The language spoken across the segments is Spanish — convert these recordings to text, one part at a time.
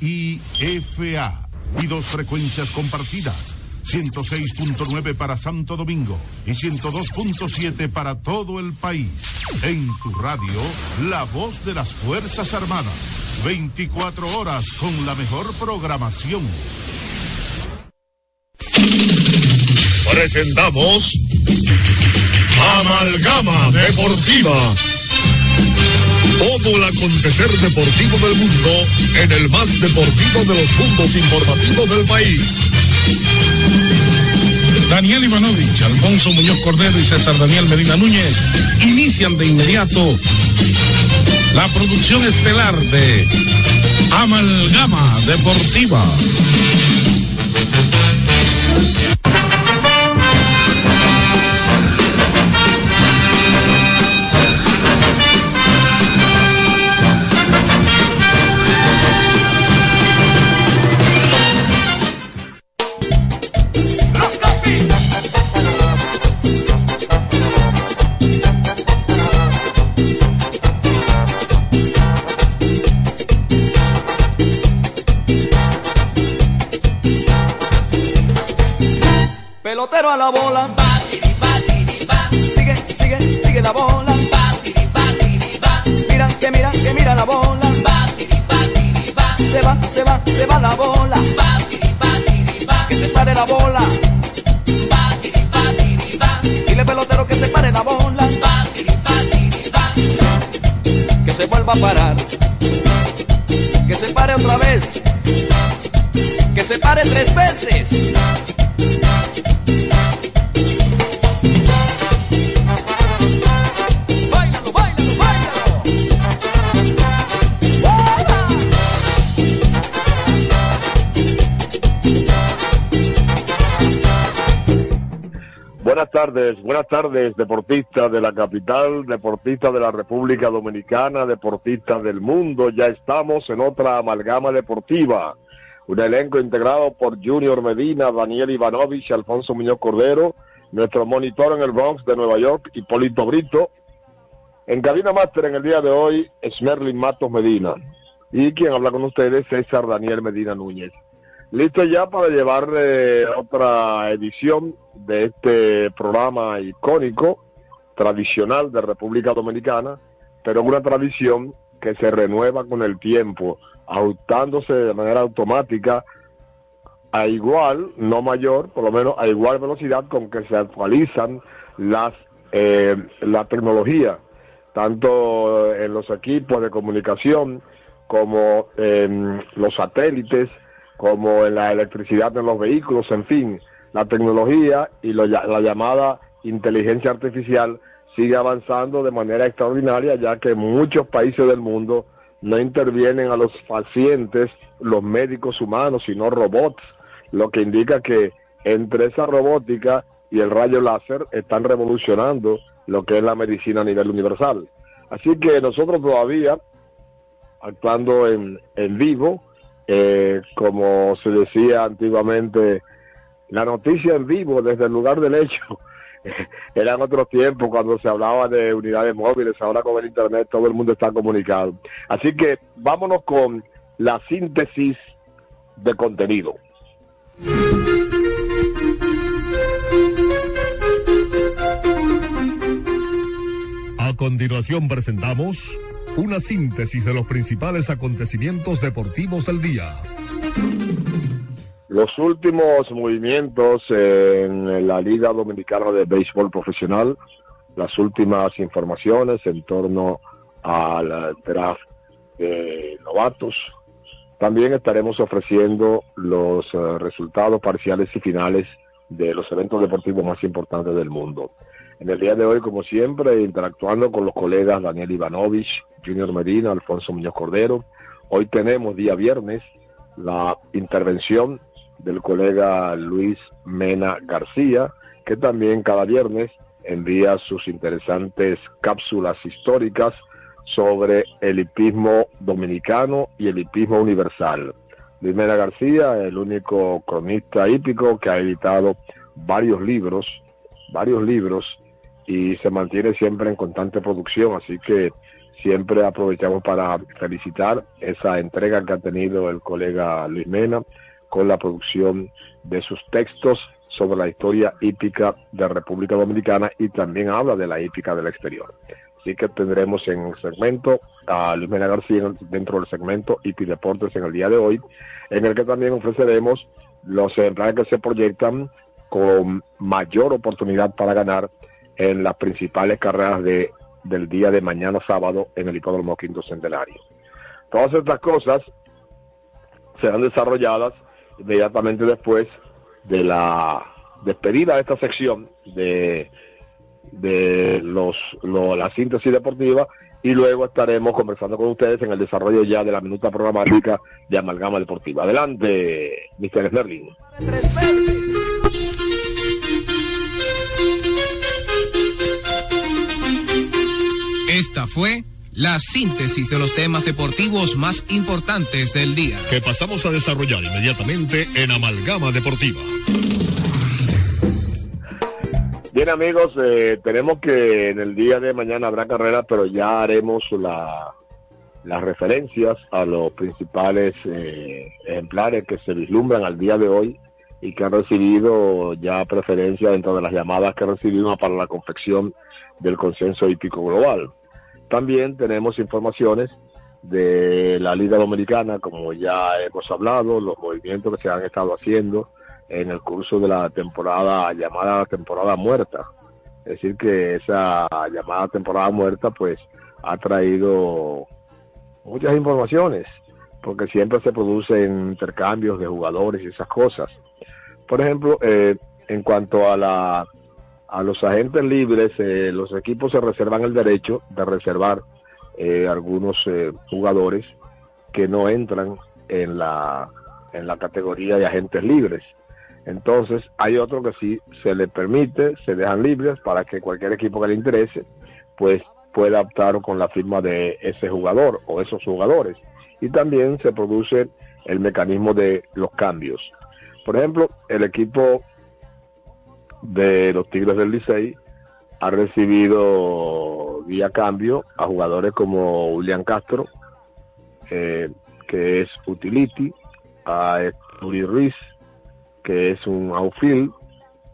HIFA y dos frecuencias compartidas. 106.9 para Santo Domingo y 102.7 para todo el país. En tu radio, la voz de las Fuerzas Armadas. 24 horas con la mejor programación. Presentamos Amalgama Deportiva. Todo el acontecer deportivo del mundo en el más deportivo de los puntos informativos del país. Daniel Ivanovich, Alfonso Muñoz Cordero y César Daniel Medina Núñez inician de inmediato la producción estelar de Amalgama Deportiva. Pelotero a la bola. Sigue, sigue, sigue la bola. Mira, que mira, que mira la bola. Se va, se va, se va la bola. Que se pare la bola. Dile pelotero que se pare la bola. Que se vuelva a parar. Que se pare otra vez. Que se pare tres veces. Buenas tardes, buenas tardes, deportistas de la capital, deportistas de la República Dominicana, deportistas del mundo. Ya estamos en otra amalgama deportiva. Un elenco integrado por Junior Medina, Daniel Ivanovich, Alfonso Muñoz Cordero, nuestro monitor en el Bronx de Nueva York, Hipólito Brito. En cabina máster en el día de hoy, Smerlin Matos Medina. Y quien habla con ustedes, César Daniel Medina Núñez. Listo ya para llevar eh, otra edición de este programa icónico, tradicional de República Dominicana, pero una tradición que se renueva con el tiempo, ajustándose de manera automática a igual, no mayor, por lo menos a igual velocidad con que se actualizan las eh, la tecnología, tanto en los equipos de comunicación como en los satélites, como en la electricidad en los vehículos, en fin, la tecnología y lo, la llamada inteligencia artificial sigue avanzando de manera extraordinaria, ya que muchos países del mundo no intervienen a los pacientes, los médicos humanos, sino robots, lo que indica que entre esa robótica y el rayo láser están revolucionando lo que es la medicina a nivel universal. Así que nosotros todavía, actuando en, en vivo, eh, como se decía antiguamente, la noticia en vivo desde el lugar del hecho. Eran otros tiempos cuando se hablaba de unidades móviles, ahora con el Internet todo el mundo está comunicado. Así que vámonos con la síntesis de contenido. A continuación presentamos una síntesis de los principales acontecimientos deportivos del día. Los últimos movimientos en la Liga Dominicana de Béisbol Profesional, las últimas informaciones en torno al draft de novatos. También estaremos ofreciendo los uh, resultados parciales y finales de los eventos deportivos más importantes del mundo. En el día de hoy, como siempre, interactuando con los colegas Daniel Ivanovich, Junior Medina, Alfonso Muñoz Cordero. Hoy tenemos, día viernes, la intervención del colega Luis Mena García, que también cada viernes envía sus interesantes cápsulas históricas sobre el hipismo dominicano y el hipismo universal. Luis Mena García, el único cronista hípico que ha editado varios libros, varios libros, y se mantiene siempre en constante producción, así que siempre aprovechamos para felicitar esa entrega que ha tenido el colega Luis Mena con la producción de sus textos sobre la historia hípica de República Dominicana y también habla de la hípica del exterior. Así que tendremos en el segmento a Luis Mena García dentro del segmento Hipi Deportes en el día de hoy, en el que también ofreceremos los ejemplares que se proyectan con mayor oportunidad para ganar en las principales carreras de, del día de mañana sábado en el Hipódromo Quinto Centenario. Todas estas cosas serán desarrolladas inmediatamente después de la despedida de esta sección de, de los, la síntesis deportiva y luego estaremos conversando con ustedes en el desarrollo ya de la minuta programática de Amalgama Deportiva. Adelante, Mr. Merlin. Esta fue la síntesis de los temas deportivos más importantes del día. Que pasamos a desarrollar inmediatamente en Amalgama Deportiva. Bien amigos, eh, tenemos que en el día de mañana habrá carrera, pero ya haremos la, las referencias a los principales eh, ejemplares que se vislumbran al día de hoy y que han recibido ya preferencia dentro de las llamadas que recibimos para la confección del consenso hípico global. También tenemos informaciones de la Liga Dominicana, como ya hemos hablado, los movimientos que se han estado haciendo en el curso de la temporada llamada temporada muerta. Es decir, que esa llamada temporada muerta pues ha traído muchas informaciones, porque siempre se producen intercambios de jugadores y esas cosas. Por ejemplo, eh, en cuanto a la a los agentes libres, eh, los equipos se reservan el derecho de reservar eh, algunos eh, jugadores que no entran en la, en la categoría de agentes libres. Entonces, hay otros que sí se les permite, se dejan libres para que cualquier equipo que le interese, pues pueda optar con la firma de ese jugador o esos jugadores. Y también se produce el mecanismo de los cambios. Por ejemplo, el equipo de los Tigres del Licey ha recibido vía cambio a jugadores como William Castro, eh, que es utility, a Turi Ruiz, que es un outfield,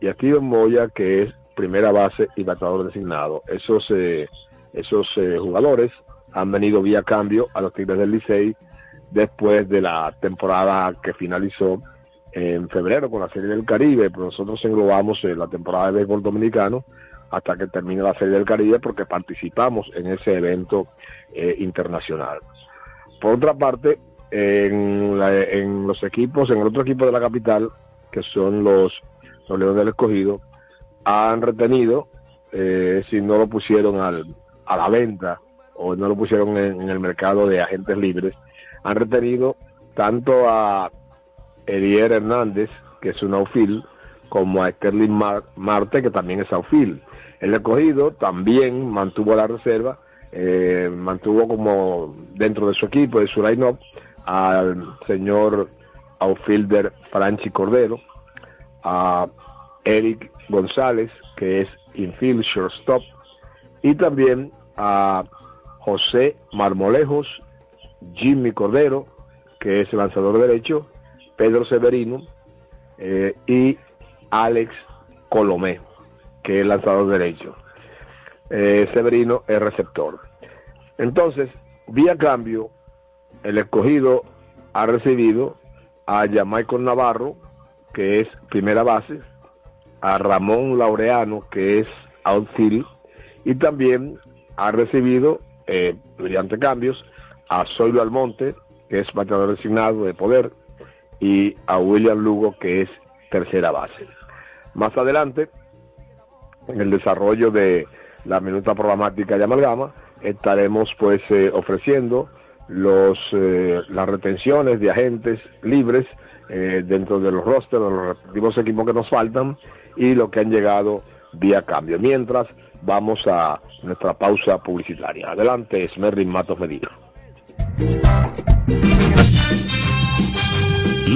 y a Steven Moya, que es primera base y bateador designado. Esos, eh, esos eh, jugadores han venido vía cambio a los Tigres del Licey después de la temporada que finalizó en febrero con la Serie del Caribe, pero nosotros englobamos eh, la temporada de béisbol dominicano hasta que termine la Serie del Caribe porque participamos en ese evento eh, internacional. Por otra parte, en, en, los equipos, en el otro equipo de la capital, que son los, los Leones del Escogido, han retenido, eh, si no lo pusieron al, a la venta o no lo pusieron en, en el mercado de agentes libres, han retenido tanto a Edier Hernández, que es un outfield, como a Sterling Marte, que también es outfield. El recogido también mantuvo la reserva, eh, mantuvo como dentro de su equipo, de su line-up, al señor outfielder Franchi Cordero, a Eric González, que es infield shortstop, y también a José Marmolejos, Jimmy Cordero, que es el lanzador derecho, Pedro Severino eh, y Alex Colomé, que es lanzador derecho. Eh, Severino es receptor. Entonces, vía cambio, el escogido ha recibido a Jamaico Navarro, que es primera base, a Ramón Laureano, que es outfield, y también ha recibido, eh, mediante cambios, a Zoilo Almonte, que es bateador designado de poder, y a William Lugo, que es tercera base. Más adelante, en el desarrollo de la minuta programática de Amalgama, estaremos pues eh, ofreciendo los eh, las retenciones de agentes libres eh, dentro de los rosters de los respectivos equipos que nos faltan y lo que han llegado vía cambio. Mientras vamos a nuestra pausa publicitaria. Adelante, Esmerrin Matos Medina.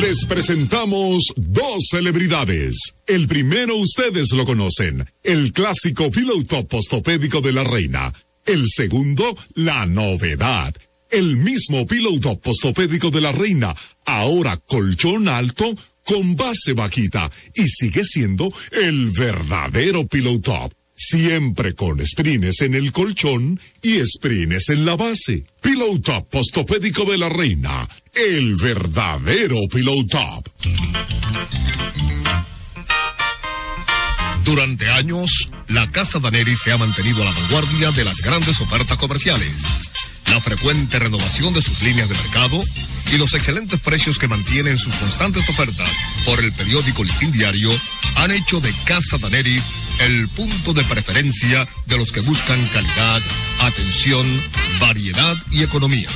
Les presentamos dos celebridades. El primero ustedes lo conocen, el clásico piloto postopédico de la reina. El segundo, la novedad. El mismo piloto postopédico de la reina, ahora colchón alto con base vaquita y sigue siendo el verdadero pillow top. Siempre con sprines en el colchón y sprines en la base. Pillow Top Postopédico de la Reina. El verdadero Pillow Top. Durante años, la Casa Daneri se ha mantenido a la vanguardia de las grandes ofertas comerciales. La frecuente renovación de sus líneas de mercado y los excelentes precios que mantienen sus constantes ofertas por el periódico Listín Diario han hecho de Casa Daneris el punto de preferencia de los que buscan calidad, atención, variedad y economía.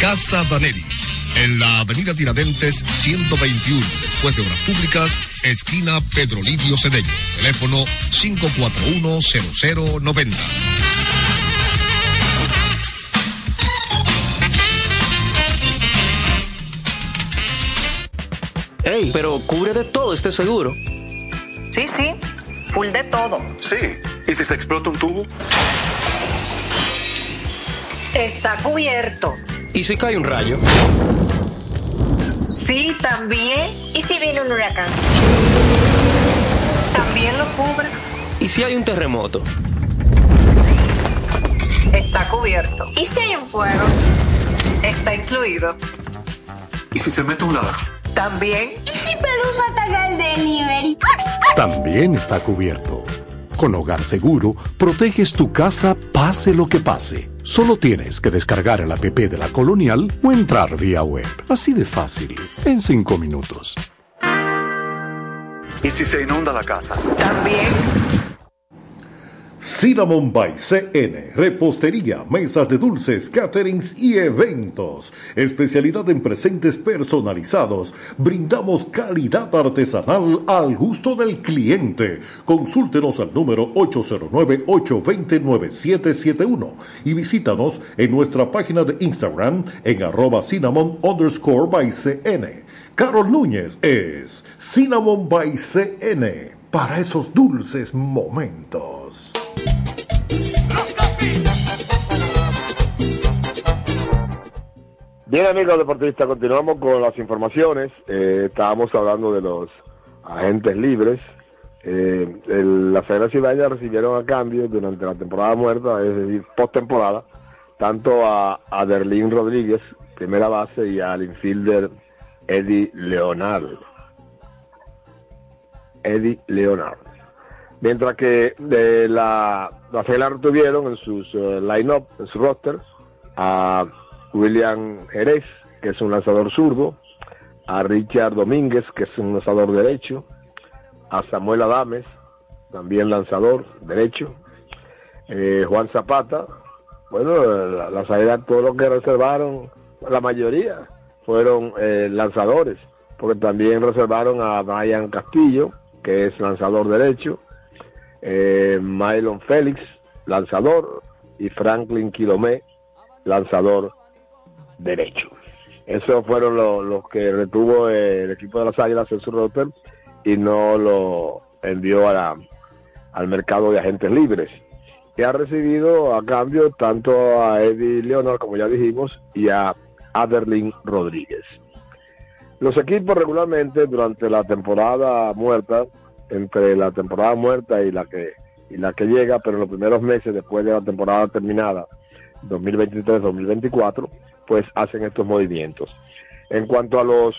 Casa Daneris, en la avenida Tiradentes 121, después de Obras Públicas, esquina Pedro Livio Cedeño. Teléfono 541-0090. Ey, pero cubre de todo este seguro. Sí, sí, full de todo. Sí, ¿y si se explota un tubo? Está cubierto. ¿Y si cae un rayo? Sí, también. ¿Y si viene un huracán? También lo cubre. ¿Y si hay un terremoto? Está cubierto. ¿Y si hay un fuego? Está incluido. ¿Y si se mete un ladrón? También. ¿Y si Pelusa ataca el delivery? También está cubierto. Con Hogar Seguro, proteges tu casa pase lo que pase. Solo tienes que descargar el app de la Colonial o entrar vía web. Así de fácil, en cinco minutos. ¿Y si se inunda la casa? También. Cinnamon by CN, repostería, mesas de dulces, caterings y eventos. Especialidad en presentes personalizados. Brindamos calidad artesanal al gusto del cliente. Consúltenos al número 809-820-9771 y visítanos en nuestra página de Instagram en arroba cinnamon underscore by CN. Carol Núñez es Cinnamon by CN para esos dulces momentos. Bien amigos deportistas, continuamos con las informaciones. Eh, estábamos hablando de los agentes libres. Eh, el, las Águilas Cibaeñas recibieron a cambio durante la temporada muerta, es decir, postemporada, tanto a, a Rodríguez, primera base, y al infielder Eddie Leonard. Eddie Leonard. Mientras que de la, Águilas tuvieron en sus uh, line-up, en su roster, a William Jerez, que es un lanzador zurdo, a Richard Domínguez, que es un lanzador derecho, a Samuel Adames, también lanzador derecho, eh, Juan Zapata, bueno, la, las Águilas, todo lo que reservaron, la mayoría fueron eh, lanzadores, porque también reservaron a Brian Castillo, que es lanzador derecho, eh, Mylon Félix, lanzador, y Franklin Quilomé, lanzador derecho. Esos fueron los, los que retuvo el equipo de las Águilas en su roster y no lo envió a la, al mercado de agentes libres. Que ha recibido a cambio tanto a Eddie Leonard, como ya dijimos, y a Aderlin Rodríguez. Los equipos regularmente durante la temporada muerta, entre la temporada muerta y la que y la que llega, pero en los primeros meses después de la temporada terminada, 2023-2024, pues hacen estos movimientos. En cuanto a los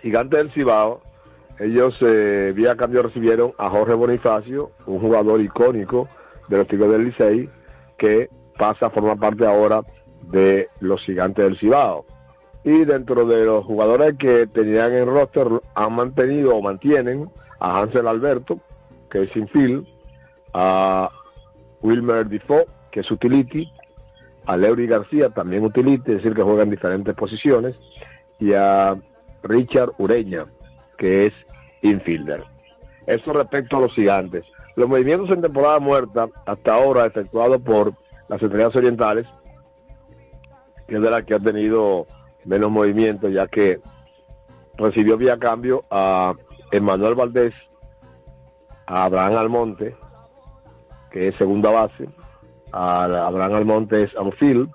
gigantes del Cibao, ellos eh, vía cambio recibieron a Jorge Bonifacio, un jugador icónico de los Tigres del Licey, que pasa a formar parte ahora de los gigantes del Cibao. Y dentro de los jugadores que tenían en roster, han mantenido o mantienen a Hansel Alberto, que es infield, a Wilmer Defoe, que es utility, a Leury García, también utility, es decir, que juega en diferentes posiciones, y a Richard Ureña, que es infielder. Eso respecto a los gigantes. Los movimientos en temporada muerta, hasta ahora efectuados por las estrellas orientales, que es de la que ha tenido menos movimiento, ya que recibió vía cambio a Emanuel Valdés, a Abraham Almonte, que es segunda base, a Abraham Almonte es outfield.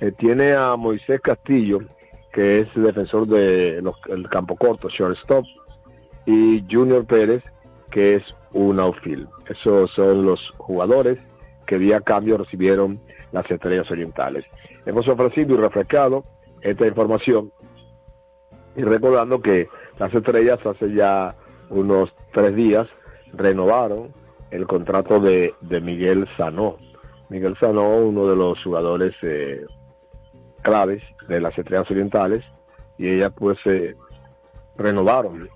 Eh, tiene a Moisés Castillo, que es defensor del de campo corto, shortstop, y Junior Pérez, que es un outfield. Esos son los jugadores que vía cambio recibieron las estrellas orientales. Hemos ofrecido y refrescado esta información y recordando que las estrellas hace ya unos tres días renovaron el contrato de, de Miguel Sanó. Miguel Sanó, uno de los jugadores eh, claves de las estrellas orientales, y ellas pues eh, renovaron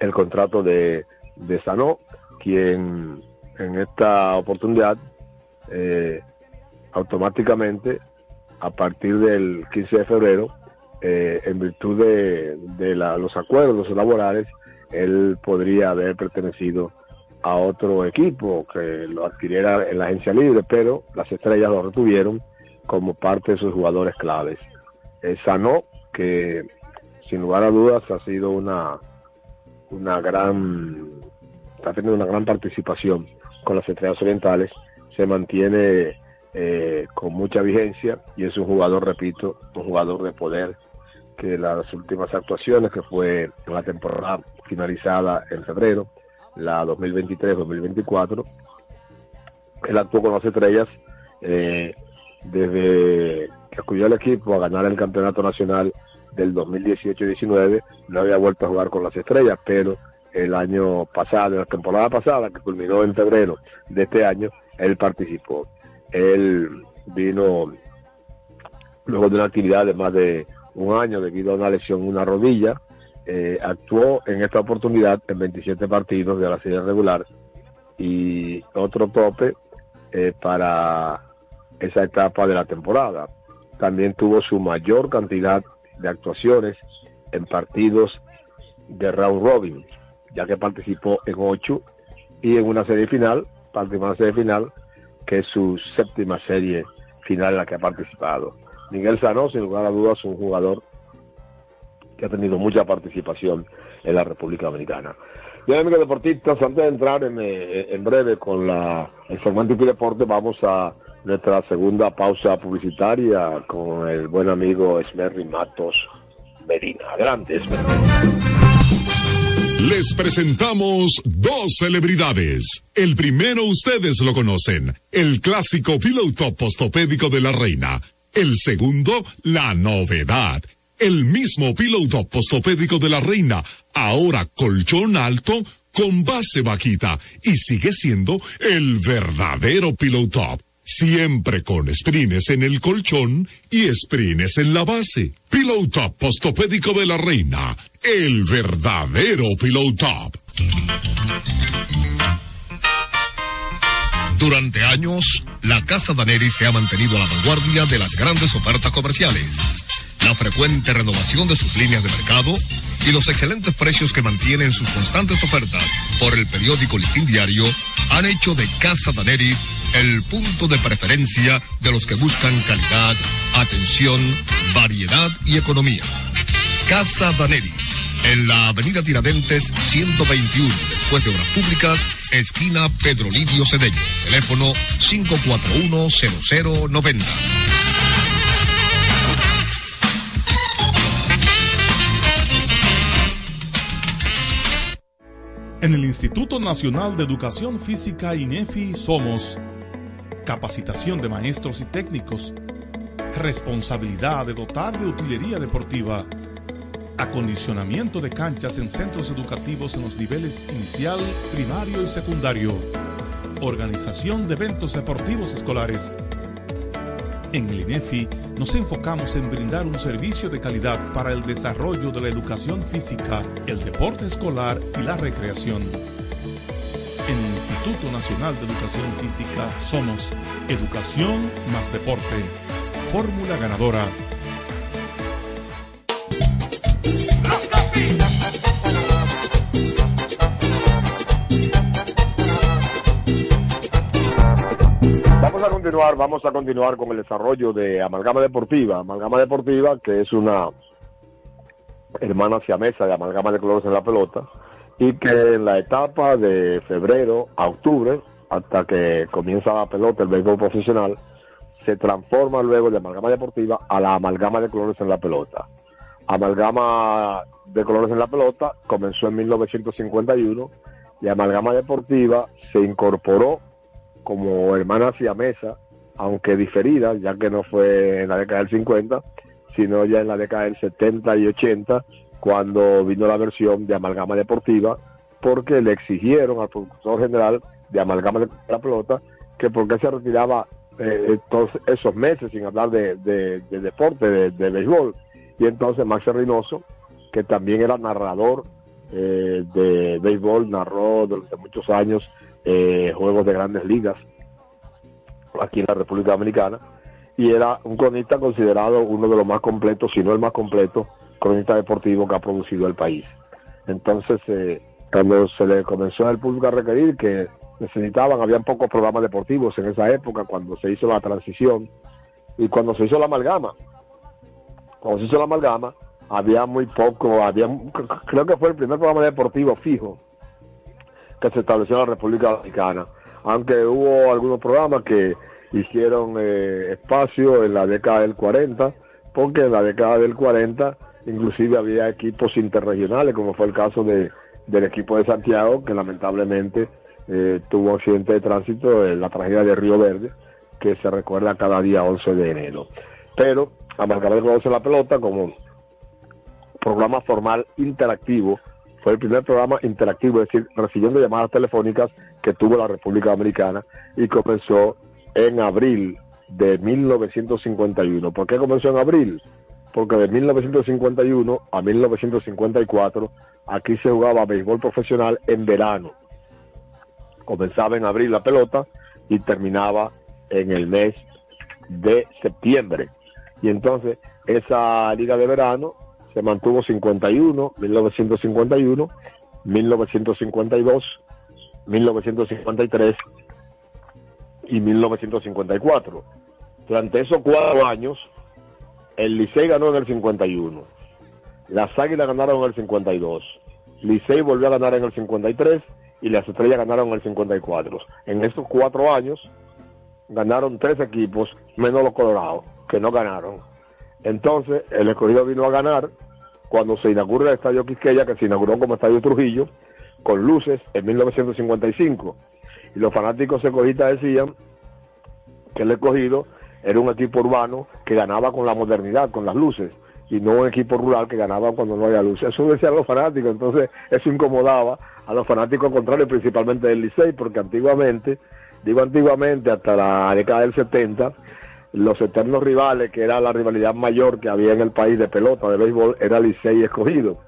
el contrato de, de Sanó, quien en esta oportunidad eh, automáticamente a partir del 15 de febrero, en virtud de, los acuerdos laborales, él podría haber pertenecido a otro equipo que lo adquiriera en la agencia libre, pero las estrellas lo retuvieron como parte de sus jugadores claves. Eh, Sanó, que sin lugar a dudas ha sido una, una gran, está teniendo una gran participación con las estrellas orientales, se mantiene eh, con mucha vigencia y es un jugador, repito, un jugador de poder que las últimas actuaciones que fue la temporada finalizada en febrero, la 2023-2024, él actuó con las estrellas eh, desde que acudió al equipo a ganar el campeonato nacional del 2018-19, no había vuelto a jugar con las estrellas, pero el año pasado, la temporada pasada, que culminó en febrero de este año, él participó. Él vino luego de una actividad de más de un año debido a una lesión en una rodilla. Eh, actuó en esta oportunidad en 27 partidos de la serie regular y otro tope eh, para esa etapa de la temporada. También tuvo su mayor cantidad de actuaciones en partidos de round robin, ya que participó en ocho y en una serie final, participó una serie final que es su séptima serie final en la que ha participado. Miguel Sanó, sin lugar a dudas, un jugador que ha tenido mucha participación en la República Dominicana. Bien, amigos deportistas, antes de entrar en, eh, en breve con la, el segmento y deporte, vamos a nuestra segunda pausa publicitaria con el buen amigo Esmerri Matos Medina. Adelante, Les presentamos dos celebridades. El primero ustedes lo conocen, el clásico piloto postopédico de la reina. El segundo, la novedad. El mismo piloto postopédico de la reina, ahora colchón alto con base bajita y sigue siendo el verdadero piloto Siempre con sprines en el colchón y sprines en la base. Pillow Top Postopédico de la Reina. El verdadero Pillow Top. Durante años, la Casa Daneri se ha mantenido a la vanguardia de las grandes ofertas comerciales. La frecuente renovación de sus líneas de mercado y los excelentes precios que mantienen sus constantes ofertas por el periódico Listín Diario han hecho de Casa Daneris el punto de preferencia de los que buscan calidad, atención, variedad y economía. Casa Daneris, en la avenida Tiradentes 121, después de Obras Públicas, esquina Pedro Livio Cedeño. Teléfono 541-0090. En el Instituto Nacional de Educación Física INEFI somos capacitación de maestros y técnicos, responsabilidad de dotar de utilería deportiva, acondicionamiento de canchas en centros educativos en los niveles inicial, primario y secundario, organización de eventos deportivos escolares. En el INEFI nos enfocamos en brindar un servicio de calidad para el desarrollo de la educación física, el deporte escolar y la recreación. En el Instituto Nacional de Educación Física somos Educación más Deporte. Fórmula ganadora. Continuar, vamos a continuar con el desarrollo de Amalgama Deportiva. Amalgama Deportiva, que es una hermana siamesa de Amalgama de Colores en la Pelota, y que en la etapa de febrero a octubre hasta que comienza la pelota, el béisbol profesional, se transforma luego de amalgama deportiva a la amalgama de colores en la pelota. Amalgama de colores en la pelota comenzó en 1951 y amalgama deportiva se incorporó como hermana mesa, aunque diferida, ya que no fue en la década del 50, sino ya en la década del 70 y 80, cuando vino la versión de amalgama deportiva, porque le exigieron al productor general de amalgama de la pelota que porque se retiraba eh, todos esos meses sin hablar de, de- de deporte, de, de béisbol. Y entonces Max Reynoso, que también era narrador eh, de béisbol, narró durante muchos años eh, juegos de grandes ligas aquí en la República Dominicana y era un cronista considerado uno de los más completos, si no el más completo, cronista deportivo que ha producido el país. Entonces, eh, cuando se le comenzó al público a requerir que necesitaban, habían pocos programas deportivos en esa época, cuando se hizo la transición y cuando se hizo la amalgama. Cuando se hizo la amalgama, había muy poco, había, creo que fue el primer programa deportivo fijo que se estableció en la República Dominicana, aunque hubo algunos programas que hicieron eh, espacio en la década del 40, porque en la década del 40 inclusive había equipos interregionales, como fue el caso de, del equipo de Santiago, que lamentablemente eh, tuvo un accidente de tránsito en la tragedia de Río Verde, que se recuerda cada día 11 de enero. Pero Amalgama de Colores en la Pelota, como programa formal interactivo, fue el primer programa interactivo, es decir, recibiendo llamadas telefónicas que tuvo la República Dominicana y comenzó en abril de 1951. ¿Por qué comenzó en abril? Porque de 1951 a 1954 aquí se jugaba béisbol profesional en verano. Comenzaba en abril la pelota y terminaba en el mes de septiembre. Y entonces esa liga de verano se mantuvo 51, 1951, 1952, 1953 y 1954. Durante esos cuatro años, el Licey ganó en el 51, las Águilas ganaron en el 52, Licey volvió a ganar en el 53 y las Estrellas ganaron en el 54. En estos cuatro años ganaron tres equipos, menos los Colorados, que no ganaron. Entonces, el escogido vino a ganar cuando se inaugura el Estadio Quisqueya, que se inauguró como Estadio Trujillo, con luces en 1955. Y los fanáticos escogistas decían que el escogido era un equipo urbano que ganaba con la modernidad, con las luces, y no un equipo rural que ganaba cuando no había luces. Eso decían los fanáticos, entonces eso incomodaba a los fanáticos contrarios, principalmente del Licey, porque antiguamente, digo antiguamente, hasta la década del 70, los eternos rivales, que era la rivalidad mayor que había en el país de pelota, de béisbol, era Licey y Escogido.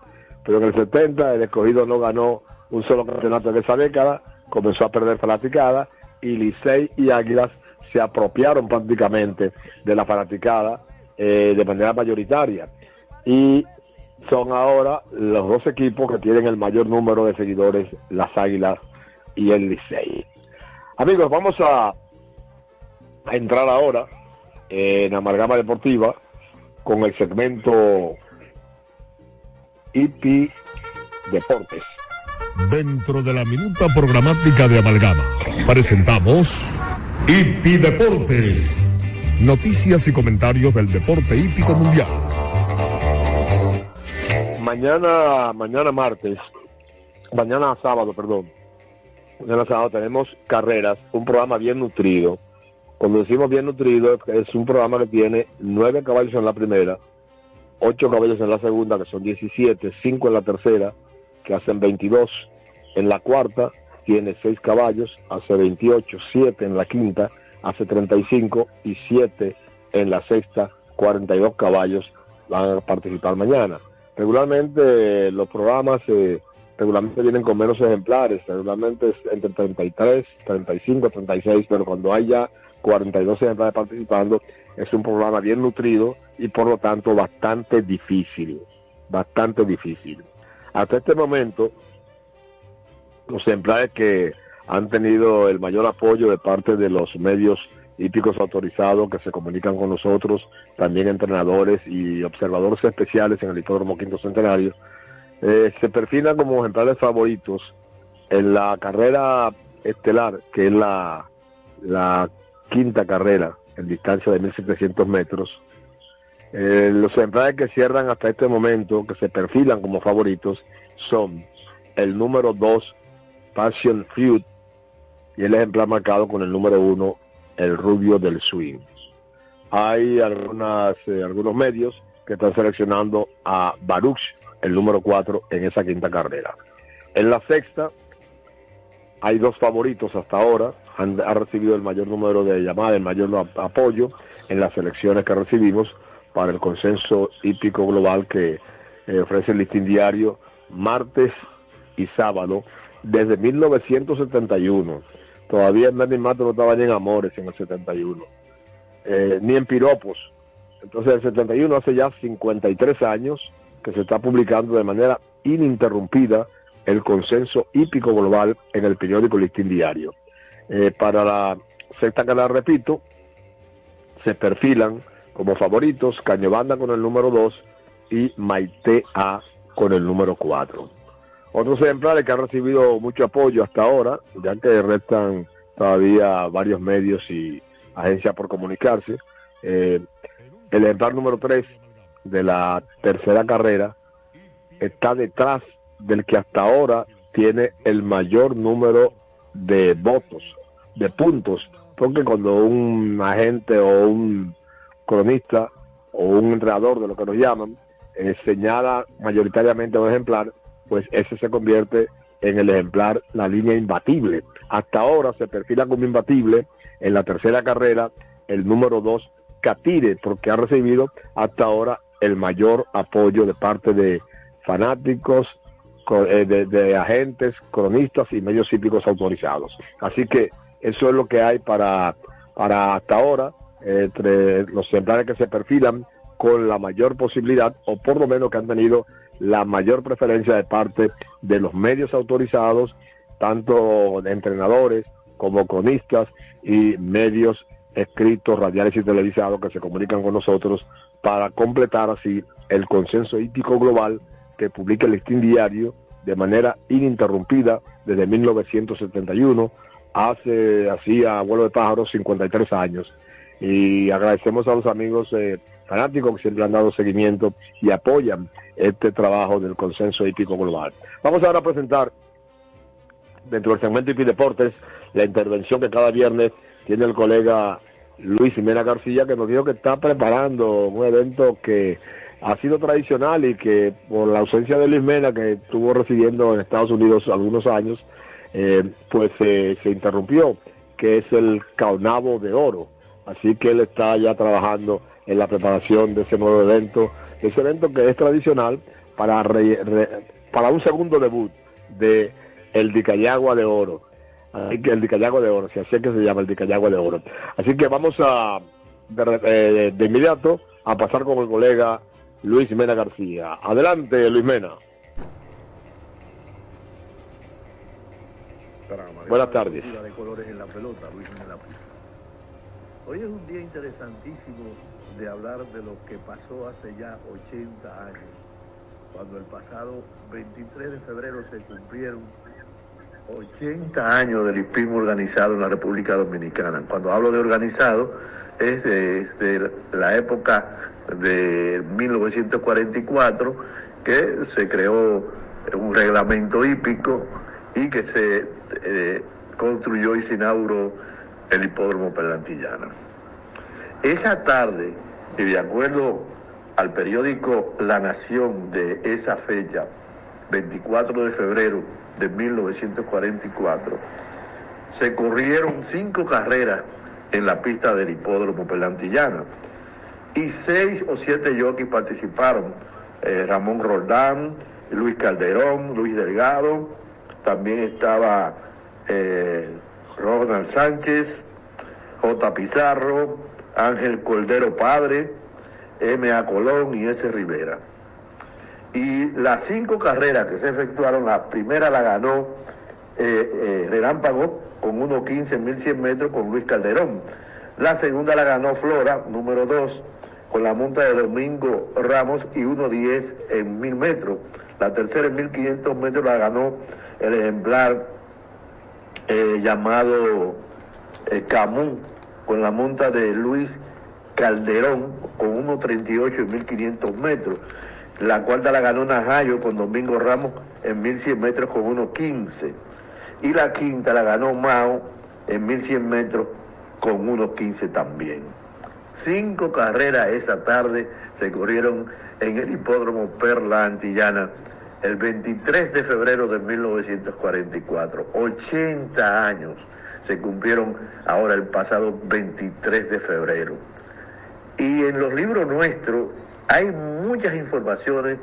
Pero en el 70 el Escogido no ganó un solo campeonato en esa década, comenzó a perder fanaticada y Licey y Águilas se apropiaron prácticamente de la fanaticada eh, de manera mayoritaria. Y son ahora los dos equipos que tienen el mayor número de seguidores, las Águilas y el Licey. Amigos, vamos a entrar ahora en Amalgama Deportiva con el segmento IP Deportes. Dentro de la minuta programática de Amalgama, presentamos IP Deportes. Noticias y comentarios del deporte hípico mundial. Mañana, mañana martes, mañana sábado, perdón. Mañana sábado tenemos carreras, un programa bien nutrido. Cuando decimos bien nutrido, es un programa que tiene nueve caballos en la primera, ocho caballos en la segunda, que son 17, cinco en la tercera, que hacen 22. En la cuarta tiene seis caballos, hace 28, siete en la quinta, hace 35 y siete en la sexta, 42 caballos van a participar mañana. Regularmente los programas eh, regularmente vienen con menos ejemplares, regularmente es entre 33, 35, 36, pero cuando hay ya 42 ejemplares participando, es un programa bien nutrido y por lo tanto bastante difícil, bastante difícil. Hasta este momento, los ejemplares que han tenido el mayor apoyo de parte de los medios hípicos autorizados que se comunican con nosotros, también entrenadores y observadores especiales en el Hipódromo Quinto Centenario, eh, se perfilan como ejemplares favoritos en la carrera estelar, que es la, la quinta carrera en distancia de 1700 metros. Eh, los ejemplares que cierran hasta este momento, que se perfilan como favoritos, son el número 2, Passion Fruit, y el ejemplar marcado con el número 1, el Rubio del Swing. Hay algunas, eh, algunos medios que están seleccionando a Baruch, el número 4, en esa quinta carrera. En la sexta, hay dos favoritos hasta ahora, han, ha recibido el mayor número de llamadas, el mayor ap- apoyo en las elecciones que recibimos para el consenso hípico global que eh, ofrece el listín diario martes y sábado desde 1971. Todavía Hernán Mato no estaba ni en Amores en el 71, eh, ni en Piropos. Entonces el 71 hace ya 53 años que se está publicando de manera ininterrumpida el consenso hípico global en el periódico Listín Diario. Eh, para la sexta carrera, repito, se perfilan como favoritos Cañobanda con el número 2 y Maite A con el número 4. Otros ejemplares que han recibido mucho apoyo hasta ahora, ya que restan todavía varios medios y agencias por comunicarse. Eh, el ejemplar número 3 de la tercera carrera está detrás del que hasta ahora tiene el mayor número de votos, de puntos, porque cuando un agente o un cronista o un entrenador de lo que nos llaman eh, señala mayoritariamente un ejemplar, pues ese se convierte en el ejemplar, la línea imbatible. Hasta ahora se perfila como imbatible en la tercera carrera el número 2, Catire, porque ha recibido hasta ahora el mayor apoyo de parte de fanáticos, co- de, de agentes, cronistas y medios hípicos autorizados. Así que eso es lo que hay para, para hasta ahora, eh, entre los ejemplares que se perfilan con la mayor posibilidad, o por lo menos que han tenido la mayor preferencia de parte de los medios autorizados, tanto de entrenadores como cronistas y medios escritos, radiales y televisados que se comunican con nosotros para completar así el consenso hípico global que publica el Listín Diario de manera ininterrumpida desde 1971, hace así a vuelo de pájaros 53 años. Y agradecemos a los amigos eh, fanáticos que siempre han dado seguimiento y apoyan este trabajo del consenso hípico global. Vamos ahora a presentar dentro del segmento Hipi Deportes la intervención que cada viernes tiene el colega Luis Jimena García, que nos dijo que está preparando un evento que ha sido tradicional y que por la ausencia de Luis Mena, que estuvo residiendo en Estados Unidos algunos años, eh, pues eh, se interrumpió, que es el Caunabo de Oro. Así que él está ya trabajando en la preparación de ese nuevo evento, ese evento que es tradicional para, re- para un segundo debut de el Dicayagua de Oro. Así que el Dicayagua de Oro, si así es que se llama el Dicayagua de Oro. Así que vamos a de, eh, de inmediato a pasar con el colega Luis Mena García. Adelante, Luis Mena. Buenas tardes. de colores en la pelota, Luis Mena Pizarro. Hoy es un día interesantísimo de hablar de lo que pasó hace ya 80 años, cuando el pasado 23 de febrero se cumplieron 80 años del hispismo organizado en la República Dominicana. Cuando hablo de organizado, es desde la época de 1944 que se creó un reglamento hípico y que se eh, construyó y se inauguró el hipódromo Perlantillana. Esa tarde, y de acuerdo al periódico La Nación de esa fecha, 24 de febrero de 1944, se corrieron cinco carreras en la pista del hipódromo Pelantillana y seis o siete jockeys participaron. Eh, Ramón Roldán, Luis Calderón, Luis Delgado, también estaba eh, Ronald Sánchez, J. Pizarro, Ángel Cordero Padre, M.A. Colón y S. Rivera. Y las cinco carreras que se efectuaron, la primera la ganó eh, eh, Relámpago con 1.15 en 1100 metros con Luis Calderón. La segunda la ganó Flora, número 2, con la monta de Domingo Ramos y 1.10 en 1000 metros. La tercera en 1500 metros la ganó el ejemplar eh, llamado eh, con la monta de Luis Calderón, con 1.38 y 1.500 metros. La cuarta la ganó Najayo con Domingo Ramos en 1.100 metros con 1.15. Y la quinta la ganó Mao en 1.100 metros con 1.15 también. Cinco carreras esa tarde se corrieron en el hipódromo Perla Antillana el 23 de febrero de 1944. 80 años se cumplieron ahora el pasado 23 de febrero. Y en los libros nuestros hay muchas informaciones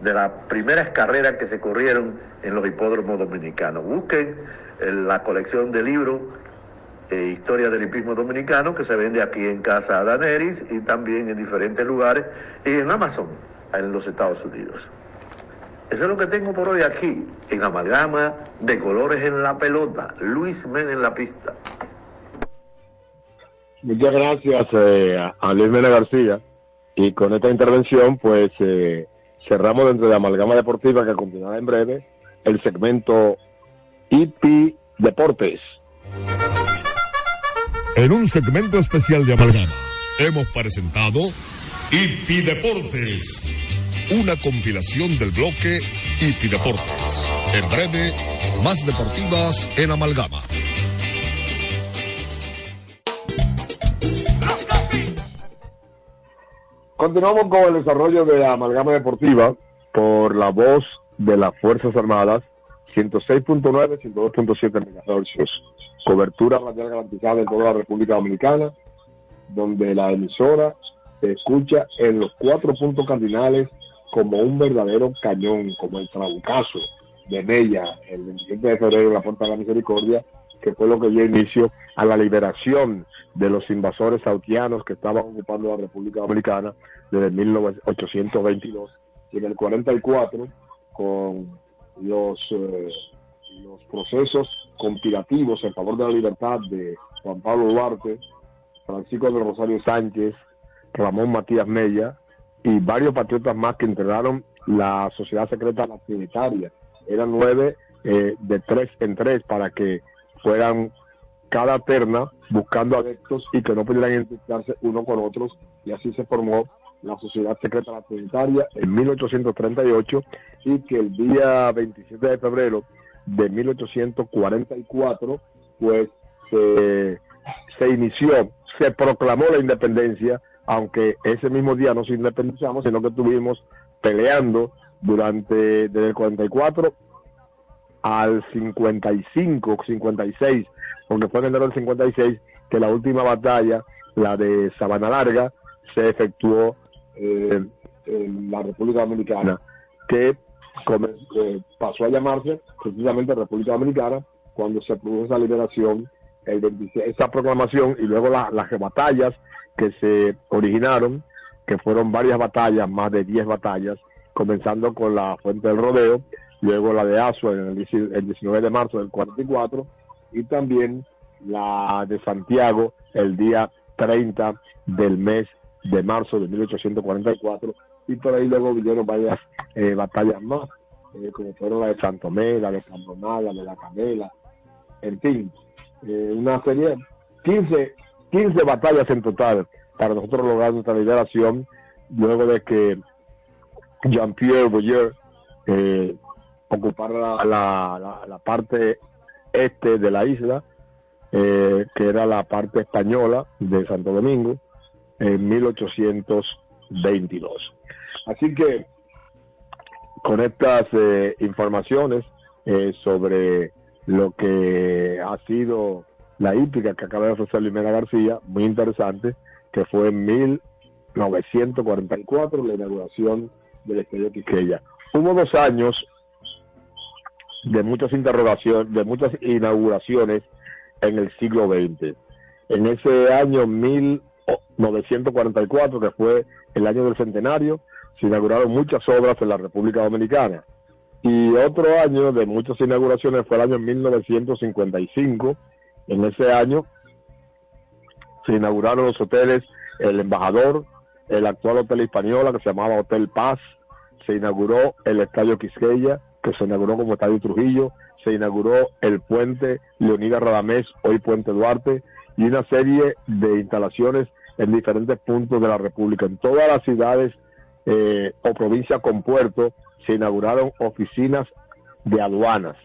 de las primeras carreras que se corrieron en los hipódromos dominicanos. Busquen en la colección de libros eh, Historia del Hipismo Dominicano que se vende aquí en Casa Daneris y también en diferentes lugares y en Amazon, en los Estados Unidos. Eso es lo que tengo por hoy aquí, en Amalgama de Colores en la Pelota. Luis Men en la pista. Muchas gracias eh, a Luis Mena García. Y con esta intervención, pues eh, cerramos dentro de Amalgama Deportiva, que continuará en breve, el segmento IP Deportes. En un segmento especial de Amalgama, hemos presentado IP Deportes, una compilación del bloque IP Deportes. En breve, más deportivas en Amalgama. Continuamos con el desarrollo de amalgama deportiva por la voz de las Fuerzas Armadas, 106.9, 102.7 MHz. Cobertura radial garantizada en toda la República Dominicana, donde la emisora se escucha en los cuatro puntos cardinales como un verdadero cañón, como el trabucazo de Mella el 27 de febrero en la Puerta de la Misericordia, que fue lo que dio inicio a la liberación de los invasores haitianos que estaban ocupando la República Dominicana desde 1822 y en el 44 con los, eh, los procesos conspirativos en favor de la libertad de Juan Pablo Duarte, Francisco de Rosario Sánchez, Ramón Matías Mella y varios patriotas más que entregaron la sociedad secreta la Trinitaria. Eran nueve eh, de tres en tres para que fueran cada terna buscando adeptos y que no pudieran identificarse uno con otros y así se formó la Sociedad Secreta la en 1838 y que el día 27 de febrero de 1844 pues se, se inició, se proclamó la independencia, aunque ese mismo día no se independizamos, sino que estuvimos peleando durante desde el 44 al 55, 56, porque fue en enero del 56 que la última batalla, la de Sabana Larga, se efectuó eh, en la República Dominicana, que eh, pasó a llamarse precisamente República Dominicana cuando se produjo esa liberación, el 26, esa proclamación y luego las batallas que se originaron, que fueron varias batallas, más de 10 batallas, comenzando con la Fuente del Rodeo, luego la de Asua en el, 19 de marzo del 44 y también la de Santiago el día 30 del mes de marzo de 1844 y por ahí luego vinieron varias eh, batallas más, eh, como fueron la de Santomé, la de San la de la Canela, en fin, eh, una serie, 15, 15 batallas en total para nosotros lograr nuestra liberación, luego de que Jean-Pierre Boyer ocupara la, la, parte este de la isla, que era la parte española de Santo Domingo, en 1822. Así que con estas eh, informaciones eh, sobre lo que ha sido la hípica que acaba de ofrecer Limena García, muy interesante, que fue en 1944 la inauguración del Estadio Quisqueya. Hubo dos años de muchas interrogaciones, de muchas inauguraciones en el siglo XX. En ese año 1944, que fue el año del centenario, se inauguraron muchas obras en la República Dominicana. Y otro año de muchas inauguraciones fue el año 1955. En ese año se inauguraron los hoteles El Embajador, el actual Hotel Hispaniola que se llamaba Hotel Paz, se inauguró el Estadio Quisqueya, que se inauguró como Estadio Trujillo, se inauguró el puente Leonidas Radamés, hoy Puente Duarte, y una serie de instalaciones en diferentes puntos de la República. En todas las ciudades eh, o provincias con puerto se inauguraron oficinas de aduanas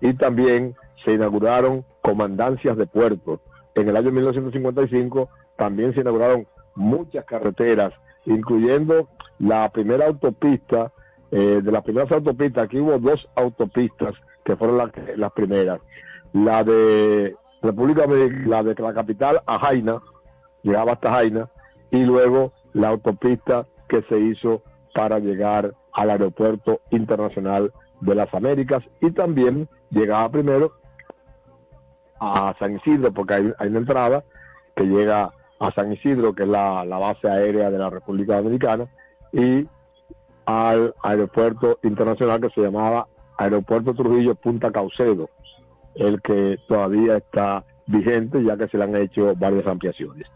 y también se inauguraron comandancias de puertos. En el año 1955 también se inauguraron muchas carreteras, incluyendo la primera autopista, eh, de las primeras autopistas, aquí hubo dos autopistas que fueron las, las primeras. La de República la de la capital a Jaina, llegaba hasta Jaina, y luego la autopista que se hizo para llegar al aeropuerto internacional de las Américas y también llegaba primero a San Isidro porque hay, una entrada que llega a San Isidro que es la, la base aérea de la República Dominicana y al aeropuerto internacional que se llamaba Aeropuerto Trujillo Punta Caucedo, el que todavía está vigente ya que se le han hecho varias ampliaciones.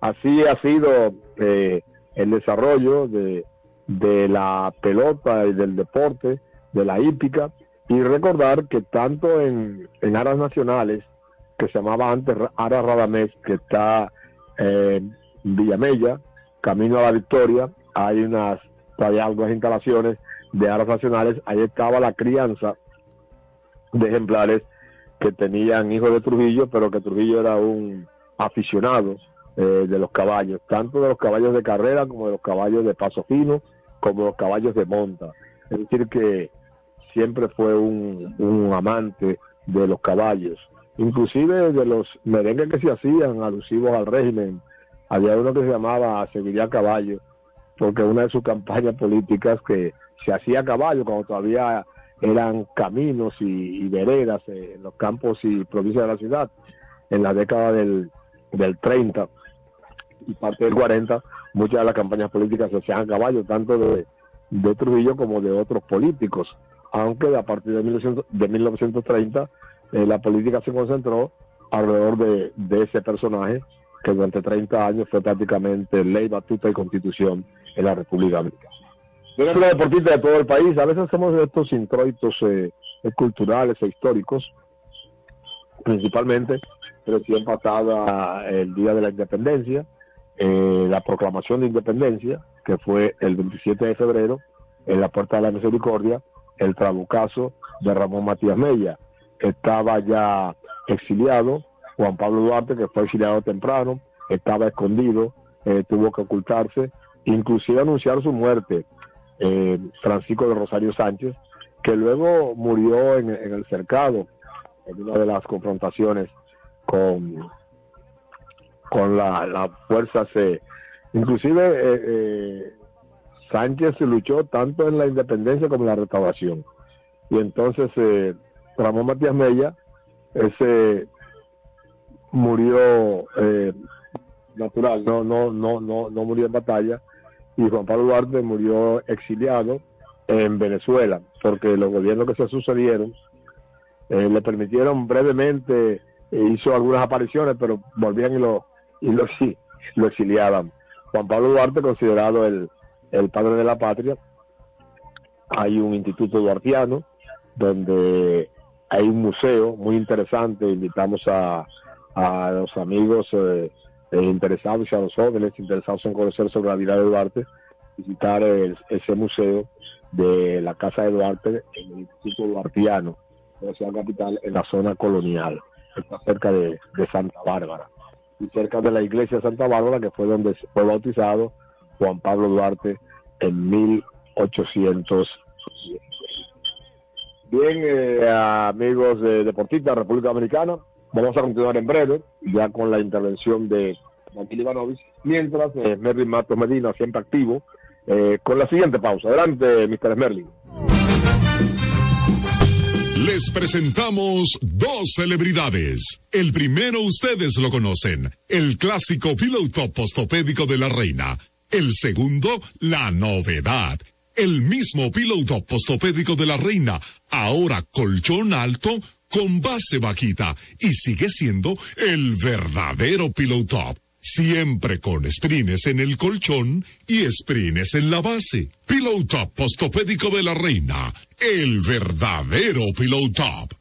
Así ha sido eh, el desarrollo de, de la pelota y del deporte, de la hípica, y recordar que tanto en, en aras nacionales, que se llamaba antes Aras Radamés, que está en Villamella, camino a la Victoria, hay unas todavía algunas instalaciones de aras nacionales, ahí estaba la crianza de ejemplares que tenían hijos de Trujillo, pero que Trujillo era un aficionado eh, de los caballos, tanto de los caballos de carrera como de los caballos de paso fino, como los caballos de monta. Es decir, que siempre fue un, un amante de los caballos, inclusive de los merengues que se hacían alusivos al régimen. Había uno que se llamaba Seguiría Caballo, porque una de sus campañas políticas que se hacía a caballo cuando todavía eran caminos y, y veredas en los campos y provincias de la ciudad, en la década del, del 30 y parte del 40, muchas de las campañas políticas se hacían a caballo, tanto de, Trujillo como de otros políticos, aunque a partir de, 1900, de 1930 eh, la política se concentró alrededor de, ese personaje que durante 30 años fue prácticamente ley, batuta y constitución en la República Dominicana. Yo los deportistas de todo el país, a veces hacemos estos introitos eh, culturales e históricos, principalmente recién pasada el Día de la Independencia, eh, la proclamación de independencia, que fue el 27 de febrero, en la Puerta de la Misericordia, el trabucazo de Ramón Matías Mella. Estaba ya exiliado, Juan Pablo Duarte, que fue exiliado temprano, estaba escondido, eh, tuvo que ocultarse, inclusive anunciar su muerte, eh, Francisco de Rosario Sánchez, que luego murió en, en, el cercado, en una de las confrontaciones con, con la, las fuerzas, eh, inclusive eh, eh, Sánchez luchó tanto en la independencia como en la restauración. Y entonces eh, Ramón Matías Mella, ese murió eh, natural, no, no, no, no, no murió en batalla, y Juan Pablo Duarte murió exiliado en Venezuela, porque los gobiernos que se sucedieron eh, le permitieron brevemente, eh, hizo algunas apariciones, pero volvían y lo, y lo, lo exiliaban. Juan Pablo Duarte, considerado el, el padre de la patria, hay un instituto duartiano donde hay un museo muy interesante, invitamos a, a los amigos eh, eh, interesados y a los jóvenes interesados en conocer sobre la vida de Duarte, visitar el, ese museo de la Casa de Duarte en el Instituto Duartiano, de la ciudad capital, en la zona colonial, está cerca de, de Santa Bárbara, y cerca de la iglesia de Santa Bárbara, que fue donde fue bautizado Juan Pablo Duarte en 1800. Bien, eh, amigos de Deportistas República Dominicana, vamos a continuar en breve, ya con la intervención de Martín Ivanovich, mientras eh, Merlin Matos Medina, siempre activo, eh, con la siguiente pausa. Adelante, Mr. Merlin. Les presentamos dos celebridades. El primero ustedes lo conocen, el clásico piloto postopédico de la reina. El segundo, la novedad. El mismo piloto postopédico de la reina, ahora colchón alto con base vaquita y sigue siendo el verdadero piloto Siempre con sprines en el colchón y sprines en la base. Pillow Top Postopédico de la Reina. El verdadero Pillow Top.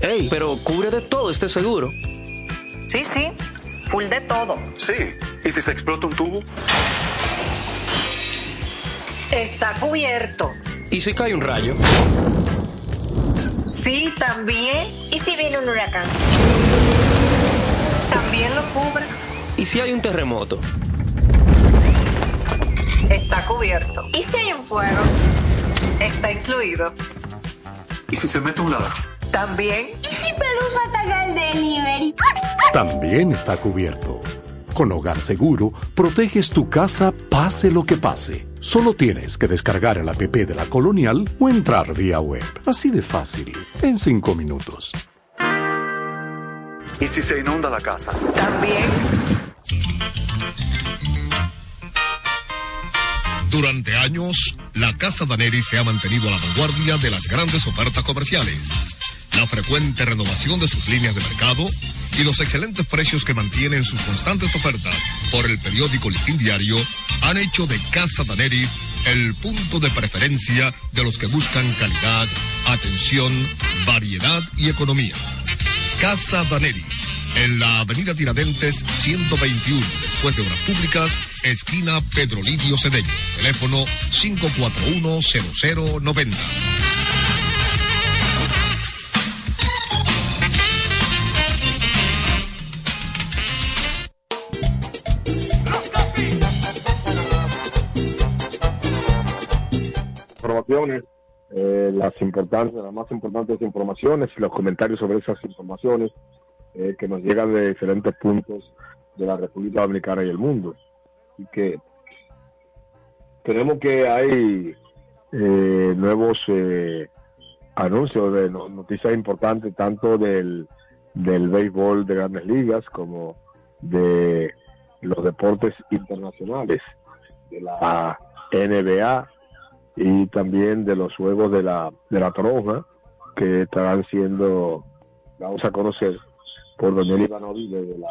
Ey, pero cubre de todo este seguro. Sí, sí, full de todo. Sí. ¿Y si se explota un tubo? Está cubierto. ¿Y si cae un rayo? Sí, también. ¿Y si viene un huracán? También lo cubre. ¿Y si hay un terremoto? Está cubierto. ¿Y si hay un fuego? Está incluido. ¿Y si se mete un ladrón? También. ¿Y si Pelusa ataca el delivery? También está cubierto. Con Hogar Seguro, proteges tu casa pase lo que pase. Solo tienes que descargar el app de la Colonial o entrar vía web. Así de fácil, en 5 minutos. ¿Y si se inunda la casa? También. Durante años, la Casa Daneri se ha mantenido a la vanguardia de las grandes ofertas comerciales. La frecuente renovación de sus líneas de mercado y los excelentes precios que mantienen sus constantes ofertas por el periódico Listín Diario han hecho de Casa Daneris el punto de preferencia de los que buscan calidad, atención, variedad y economía. Casa Daneris, en la avenida Tiradentes 121, después de Obras Públicas, esquina Pedro Livio Cedeño. Teléfono 541-0090. informaciones, eh, las importantes, las más importantes informaciones y los comentarios sobre esas informaciones eh, que nos llegan de diferentes puntos de la República Dominicana y el mundo. Y que tenemos que hay eh, nuevos eh, anuncios de no- noticias importantes tanto del, del béisbol de grandes ligas como de los deportes internacionales, de la NBA y también de los juegos de la, de la Toronja que estarán siendo, vamos a conocer por Daniel Ivanovi desde la,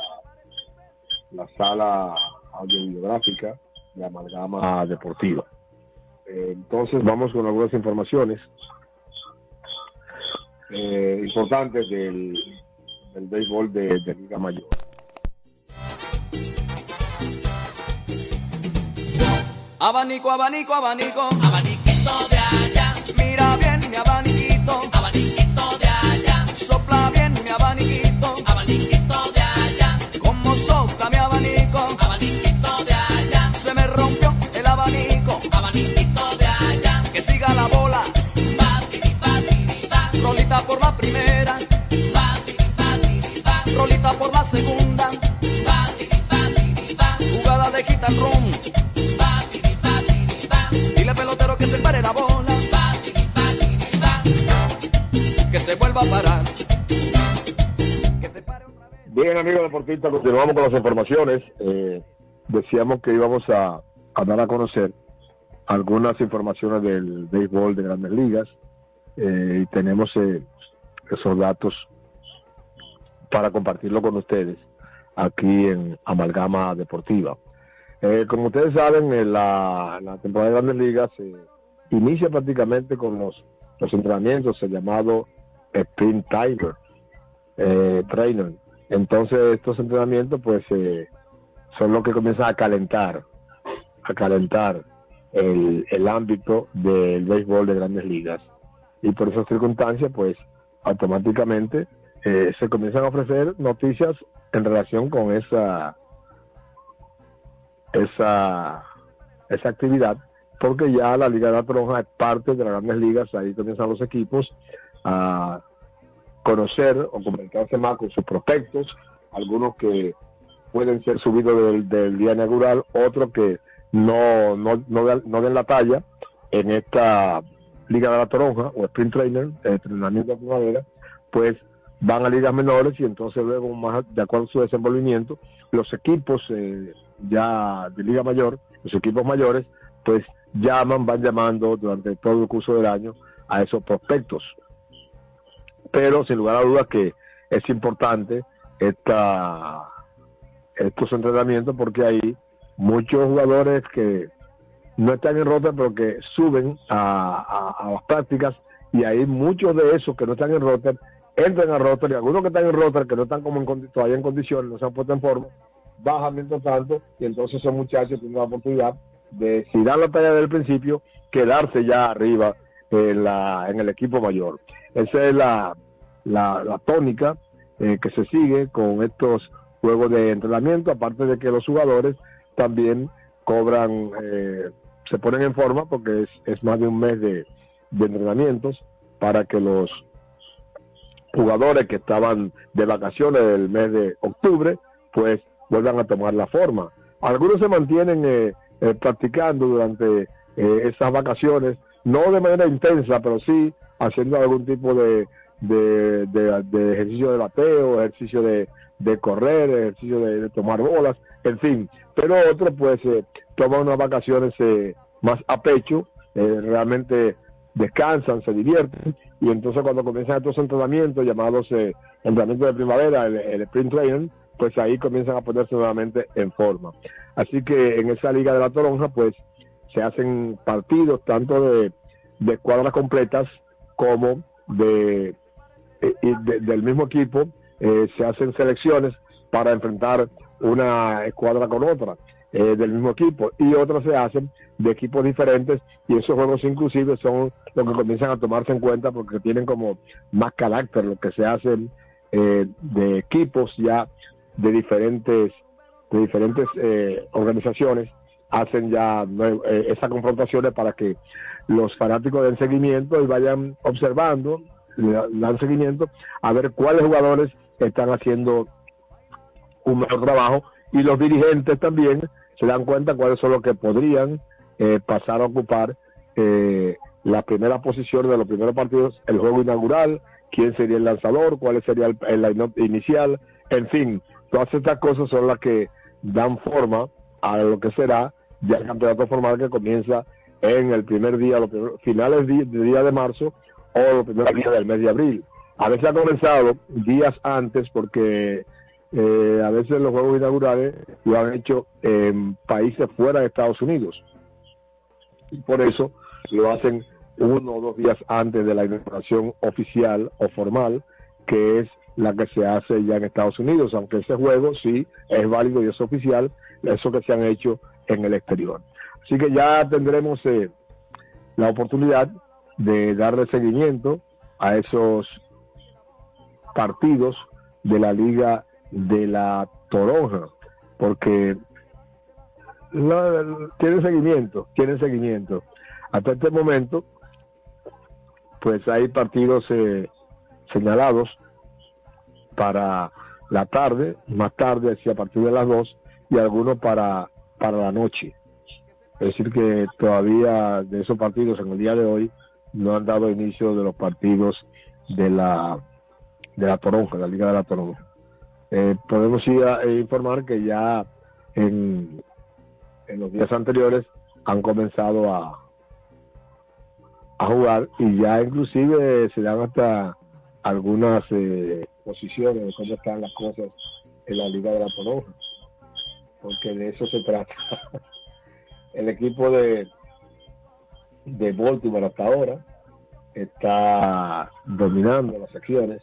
la sala audiográfica de Amalgama Deportiva. Entonces vamos con algunas informaciones eh, importantes del, del béisbol de, de Liga Mayor. Abanico, abanico, abanico. Abaniquito de allá. Mira bien mi abaniquito. Abaniquito abanico. Abaniquito de allá. Se me rompió el abanico. Abaniquito de allá. Que siga la bola. Rolita por la primera. Rolita por la segunda. Jugada de quitar ron. Dile pelotero que se pare la bola. Que se vuelva a parar. Bien, amigos deportistas, continuamos con las informaciones. Eh, decíamos que íbamos a, a dar a conocer algunas informaciones del béisbol de grandes ligas eh, y tenemos eh, esos datos para compartirlo con ustedes aquí en Amalgama Deportiva. Eh, como ustedes saben, en la, la temporada de grandes ligas se inicia prácticamente con los, los entrenamientos, el llamado Sprint Timer eh, Trainer. Entonces estos entrenamientos pues eh, son los que comienzan a calentar, a calentar el, el ámbito del béisbol de grandes ligas. Y por esas circunstancias pues automáticamente eh, se comienzan a ofrecer noticias en relación con esa esa esa actividad porque ya la Liga de la Toronja es parte de las grandes ligas, ahí comienzan los equipos a conocer o comunicarse más con sus prospectos, algunos que pueden ser subidos del, día inaugural, otros que no, no, no, dan- no den la talla en esta Liga de la Toronja o Sprint Trainer, entrenamiento de primavera, pues van a ligas menores y entonces luego, más de acuerdo a su desenvolvimiento, los equipos eh, ya de Liga Mayor, los equipos mayores, pues llaman, van llamando durante todo el curso del año a esos prospectos pero sin lugar a dudas que es importante esta estos entrenamientos porque hay muchos jugadores que no están en rota pero que suben a, las prácticas y hay muchos de esos que no están en rota entran a rota y algunos que están en rota que no están como en, todavía en condiciones, no se han puesto en forma, bajan mientras tanto y entonces esos muchachos tienen la oportunidad de, si dan la talla del principio, quedarse ya arriba en, la, en el equipo mayor. Esa es la, la, tónica eh, que se sigue con estos juegos de entrenamiento, aparte de que los jugadores también cobran, eh, se ponen en forma porque es, es más de un mes de, de entrenamientos para que los jugadores que estaban de vacaciones del mes de octubre, pues vuelvan a tomar la forma. Algunos se mantienen eh, eh, practicando durante eh, esas vacaciones, no de manera intensa, pero sí haciendo algún tipo de, de, de- ejercicio de bateo, ejercicio de, de correr, ejercicio de, de tomar bolas, en fin. Pero otros pues eh, toman unas vacaciones eh, más a pecho, eh, realmente descansan, se divierten y entonces cuando comienzan estos entrenamientos llamados eh, entrenamientos de primavera, el, el sprint training, pues ahí comienzan a ponerse nuevamente en forma. Así que en esa liga de la toronja pues se hacen partidos tanto de, de cuadras completas como de, eh, del mismo equipo, eh, se hacen selecciones para enfrentar una escuadra con otra eh, del mismo equipo y otras se hacen de equipos diferentes y esos juegos inclusive son los que comienzan a tomarse en cuenta porque tienen como más carácter lo que se hacen eh, de equipos ya de diferentes de diferentes organizaciones hacen ya nue- eh, esas confrontaciones para que los fanáticos den seguimiento y vayan observando, dan seguimiento a ver cuáles jugadores están haciendo un mejor trabajo y los dirigentes también se dan cuenta cuáles son los que podrían eh, pasar a ocupar eh, la primera posición de los primeros partidos, el juego inaugural, quién sería el lanzador, cuál sería el, el inicial, en fin, todas estas cosas son las que dan forma a lo que será ya el campeonato formal que comienza en el primer día, los primeros- finales del día de marzo o los primeros días del mes de abril. A veces ha comenzado días antes porque eh, a veces los juegos inaugurales lo han hecho en países fuera de Estados Unidos. Y por eso lo hacen uno o dos días antes de la inauguración oficial o formal, que es la que se hace ya en Estados Unidos, aunque ese juego sí es válido y es oficial, eso que se han hecho en el exterior. Así que ya tendremos eh, la oportunidad de darle seguimiento a esos partidos de la Liga de la Toronja, porque no, tienen seguimiento, tienen seguimiento. Hasta este momento, pues hay partidos eh, señalados para la tarde, más tarde, hacia a partir de las 2, y algunos para, para la noche. Es decir, que todavía de esos partidos en el día de hoy no han dado inicio de los partidos de la de la Toronja, la Liga de la Toronja. Eh, podemos ir a, eh, informar que ya en, en los días anteriores han comenzado a, a jugar y ya inclusive se dan hasta algunas eh, posiciones de cómo están las cosas en la Liga de la Toronja, porque de eso se trata. El equipo de, de Baltimore hasta ahora está dominando las acciones,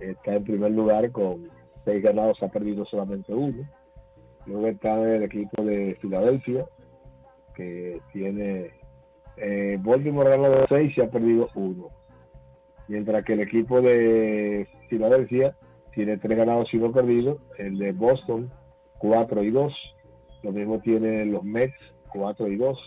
está en primer lugar con seis ganados, ha perdido solamente uno. Luego está el equipo de Filadelfia, que tiene eh, Baltimore ha ganado seis y ha perdido uno. Mientras que el equipo de Filadelfia tiene tres ganados y uno perdido. El de Boston, cuatro y dos. Lo mismo tienen los Mets, cuatro y dos.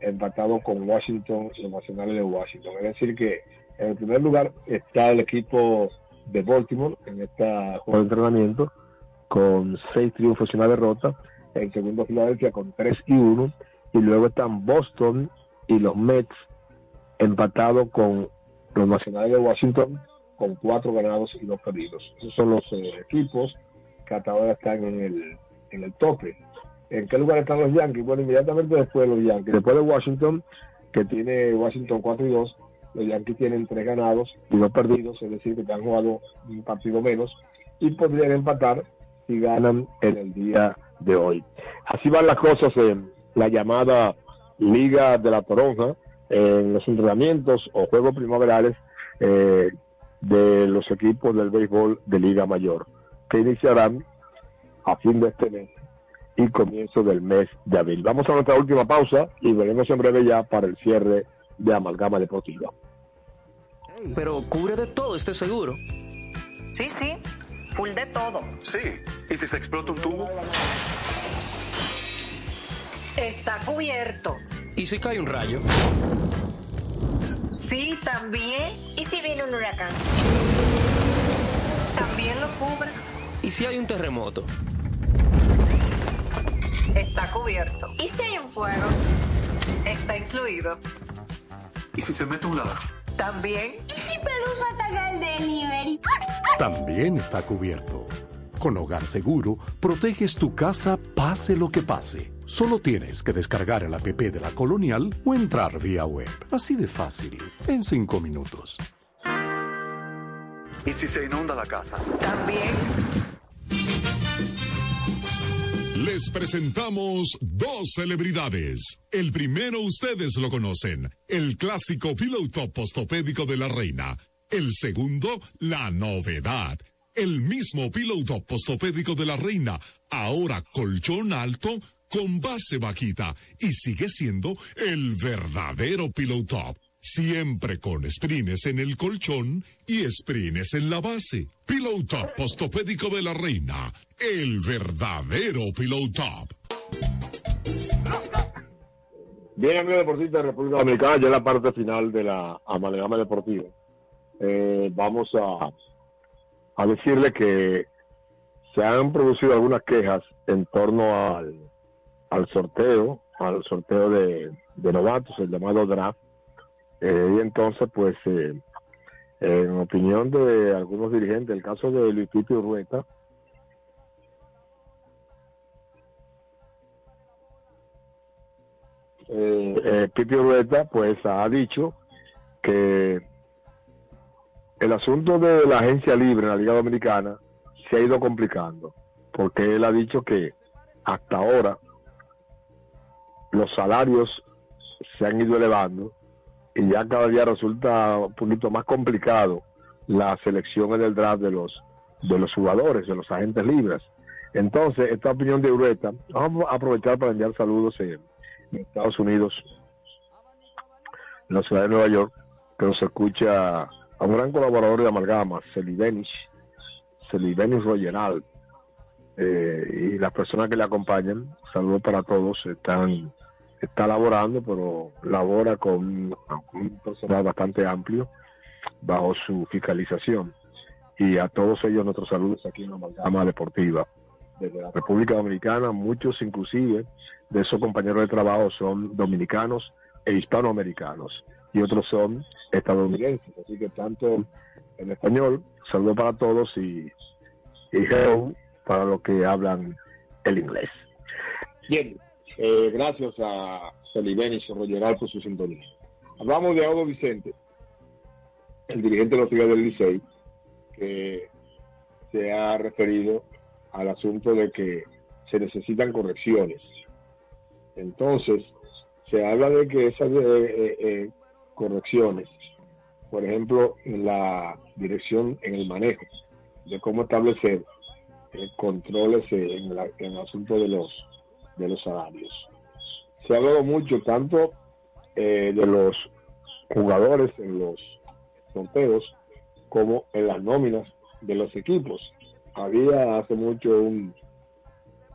Empatado con Washington, los nacionales de Washington. Es decir, que en el primer lugar está el equipo de Baltimore en este juego de entrenamiento con seis triunfos y una derrota. En segundo, Filadelfia con tres y uno. Y luego están Boston y los Mets empatados con los nacionales de Washington con cuatro ganados y dos perdidos. Esos son los eh, equipos hasta ahora están en el, en el tope. ¿En qué lugar están los Yankees? Bueno, inmediatamente después de los Yankees. Después de Washington, que tiene Washington 4 y 2, los Yankees tienen tres ganados y dos perdidos, es decir, que han jugado un partido menos y podrían empatar si ganan en el día de hoy. Así van las cosas en la llamada Liga de la Toronja, en los entrenamientos o juegos primaverales eh, de los equipos del béisbol de Liga Mayor, que iniciarán a fin de este mes y comienzo del mes de abril. Vamos a nuestra última pausa y veremos en breve ya para el cierre de Amalgama Deportiva. Pero cubre de todo este seguro. Sí, sí, full de todo. Sí. ¿Y si se explota un tubo? Está cubierto. ¿Y si cae un rayo? Sí, también. ¿Y si viene un huracán? También lo cubre. ¿Y si hay un terremoto? Está cubierto. ¿Y si hay un fuego? Está incluido. ¿Y si se mete un ladrón? También. ¿Y si Pelusa ataca el delivery? También está cubierto. Con Hogar Seguro, proteges tu casa pase lo que pase. Solo tienes que descargar el app de la Colonial o entrar vía web. Así de fácil, en cinco minutos. ¿Y si se inunda la casa? También. Les presentamos dos celebridades. El primero ustedes lo conocen, el clásico piloto postopédico de la reina. El segundo, la novedad. El mismo piloto postopédico de la reina, ahora colchón alto con base bajita y sigue siendo el verdadero piloto. Siempre con sprines en el colchón y sprines en la base. Pillow Top Postopédico de la Reina. El verdadero Pillow Top. Bien, amigos deportistas de República Dominicana, ya la parte final de la amalgama deportiva. Eh, vamos a, a decirle que se han producido algunas quejas en torno al, al sorteo, al sorteo de novatos, el llamado draft. Eh, y entonces, pues, eh, en opinión de algunos dirigentes, el caso de Luis Pipi Urrueta, eh, eh, Urrueta, pues, ha dicho que el asunto de la agencia libre en la Liga Dominicana se ha ido complicando, porque él ha dicho que hasta ahora los salarios se han ido elevando y ya cada día resulta un poquito más complicado la selección en el draft de los de los jugadores, de los agentes libres. Entonces, esta opinión de Ureta, vamos a aprovechar para enviar saludos en, Estados Unidos, en la ciudad de Nueva York, que nos escucha a un gran colaborador de Amalgama, Celidenis, Celidenis Royeral, eh, y las personas que le acompañan, saludos para todos, están está laborando, pero labora con un personal bastante amplio bajo su fiscalización. Y a todos ellos nuestros saludos aquí en la Amalgama Deportiva. Desde la República Dominicana, muchos inclusive de esos compañeros de trabajo son dominicanos e hispanoamericanos y otros son estadounidenses. Así que tanto en español, saludo para todos y, y hello para los que hablan el inglés. Bien, eh, gracias a Celibenis Rogeral por su sintonía. Hablamos de Audo Vicente, el dirigente de los Tigres del Licey, que se ha referido al asunto de que se necesitan correcciones. Entonces, se habla de que esas eh, eh, eh, correcciones, por ejemplo, en la dirección, en el manejo, de cómo establecer controles en, la- en el asunto de los de los salarios. Se ha hablado mucho tanto eh, de los jugadores en los sorteos como en las nóminas de los equipos. Había hace mucho un,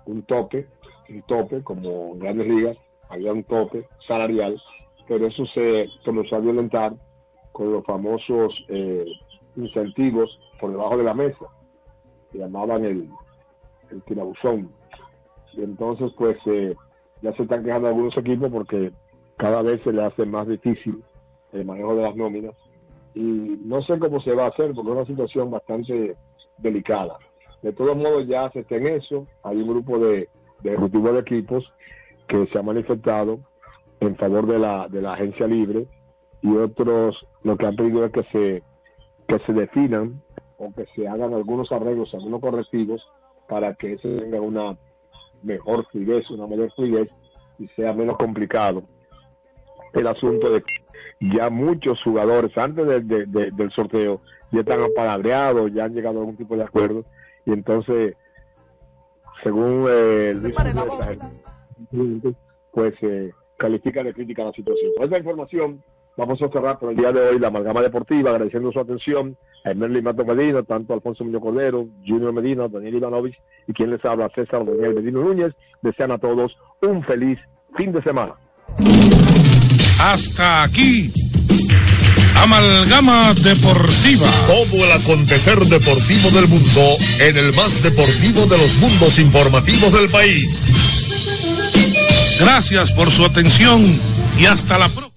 un tope, un tope como en grandes ligas, había un tope salarial, pero eso se comenzó a violentar con los famosos eh, incentivos por debajo de la mesa, que llamaban el, el tirabuzón. Entonces, pues, eh, ya se están quejando algunos equipos porque cada vez se le hace más difícil el manejo de las nóminas. Y no sé cómo se va a hacer porque es una situación bastante delicada. De todos modos, ya se está en eso. Hay un grupo de, de de equipos que se ha manifestado en favor de la, de la agencia libre y otros lo que han pedido es que se, que se definan o que se hagan algunos arreglos, algunos correctivos para que eso tenga una mejor fluidez, una mayor fluidez y sea menos complicado el asunto de que ya muchos jugadores antes de- de- de- del sorteo ya están apalabreados, ya han llegado a algún tipo de acuerdo y entonces según eh, pues eh, califica de crítica la situación. Esta información vamos a cerrar por el día de hoy la amalgama deportiva, agradeciendo su atención a Emerly Mato Medina, tanto a Alfonso Muñoz Cordero, Junior Medina, Daniel Ivanovich y quien les habla, César Daniel Medina Núñez. Desean a todos un feliz fin de semana. Hasta aquí. Amalgama Deportiva. Todo el acontecer deportivo del mundo en el más deportivo de los mundos informativos del país. Gracias por su atención y hasta la próxima.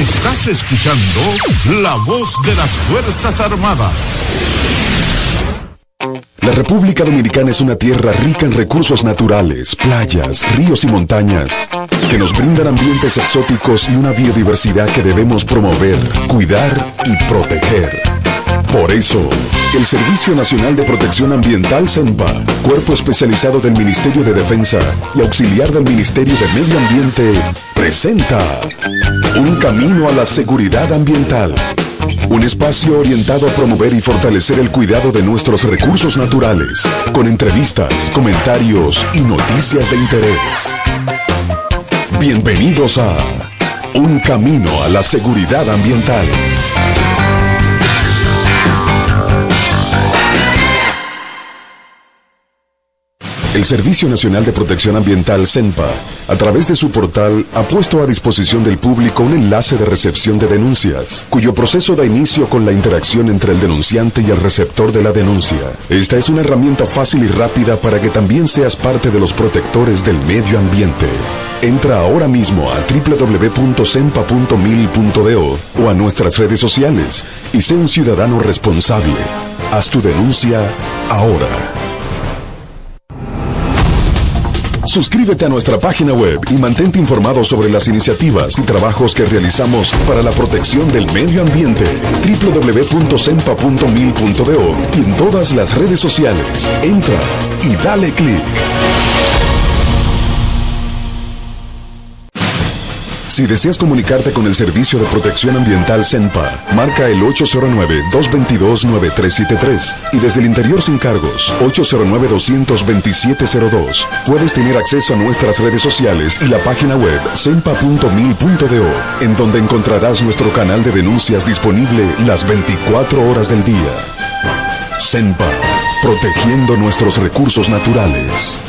Estás escuchando la voz de las Fuerzas Armadas. La República Dominicana es una tierra rica en recursos naturales, playas, ríos y montañas, que nos brindan ambientes exóticos y una biodiversidad que debemos promover, cuidar y proteger. Por eso, el Servicio Nacional de Protección Ambiental CENPA, cuerpo especializado del Ministerio de Defensa y auxiliar del Ministerio de Medio Ambiente, presenta Un Camino a la Seguridad Ambiental. Un espacio orientado a promover y fortalecer el cuidado de nuestros recursos naturales, con entrevistas, comentarios y noticias de interés. Bienvenidos a Un Camino a la Seguridad Ambiental. El Servicio Nacional de Protección Ambiental CENPA, a través de su portal, ha puesto a disposición del público un enlace de recepción de denuncias, cuyo proceso da inicio con la interacción entre el denunciante y el receptor de la denuncia. Esta es una herramienta fácil y rápida para que también seas parte de los protectores del medio ambiente. Entra ahora mismo a www.sempa.mil.do o a nuestras redes sociales y sé un ciudadano responsable. Haz tu denuncia ahora. Suscríbete a nuestra página web y mantente informado sobre las iniciativas y trabajos que realizamos para la protección del medio ambiente. www.sempa.mil.do y en todas las redes sociales. Entra y dale clic. Si deseas comunicarte con el Servicio de Protección Ambiental CENPA, marca el 809-222-9373 y desde el interior sin cargos, 809-22702. Puedes tener acceso a nuestras redes sociales y la página web cenpa.mil.do, en donde encontrarás nuestro canal de denuncias disponible las 24 horas del día. CENPA, protegiendo nuestros recursos naturales.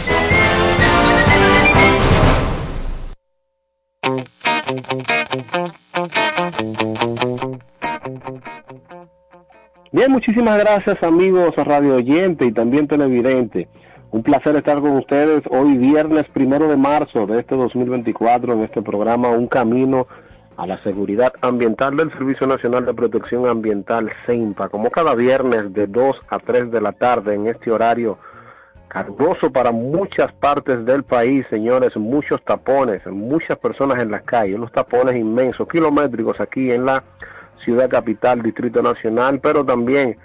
Bien, muchísimas gracias amigos radio oyente y también televidente. Un placer estar con ustedes hoy viernes primero de marzo de este 2024 en este programa Un Camino a la Seguridad Ambiental del Servicio Nacional de Protección Ambiental CEIMPA. Como cada viernes de 2 a 3 de la tarde en este horario cargoso para muchas partes del país, señores, muchos tapones, muchas personas en las calles, unos tapones inmensos, kilométricos aquí en la ciudad capital, Distrito Nacional, pero también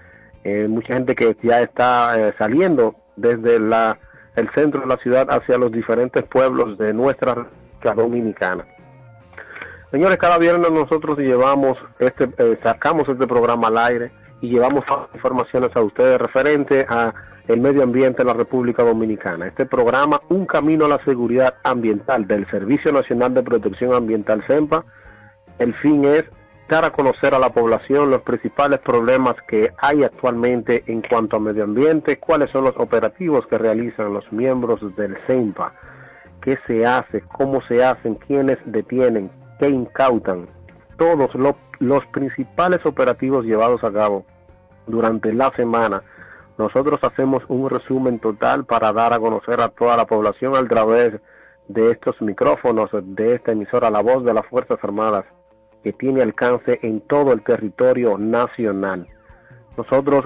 eh, mucha gente que ya está eh, saliendo desde la, el centro de la ciudad hacia los diferentes pueblos de nuestra República Dominicana. Señores, cada viernes nosotros llevamos este, eh, sacamos este programa al aire y llevamos informaciones a ustedes referente a el medio ambiente en la República Dominicana. Este programa, Un Camino a la Seguridad Ambiental del Servicio Nacional de Protección Ambiental CEMPA, el fin es dar a conocer a la población los principales problemas que hay actualmente en cuanto a medio ambiente, cuáles son los operativos que realizan los miembros del CEMPA, qué se hace, cómo se hacen, quiénes detienen, qué incautan, todos los principales operativos llevados a cabo durante la semana nosotros hacemos un resumen total para dar a conocer a toda la población a través de estos micrófonos de esta emisora La Voz de las Fuerzas Armadas que tiene alcance en todo el territorio nacional. Nosotros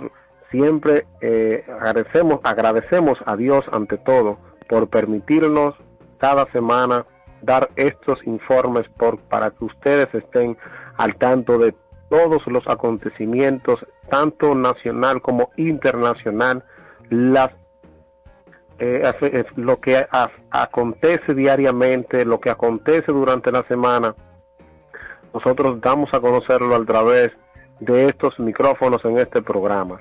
siempre eh, agradecemos, agradecemos a Dios ante todo por permitirnos cada semana dar estos informes para que ustedes estén al tanto de todos los acontecimientos, tanto nacional como internacional, las, eh, lo que acontece diariamente, lo que acontece durante la semana, nosotros damos a conocerlo a través de estos micrófonos en este programa.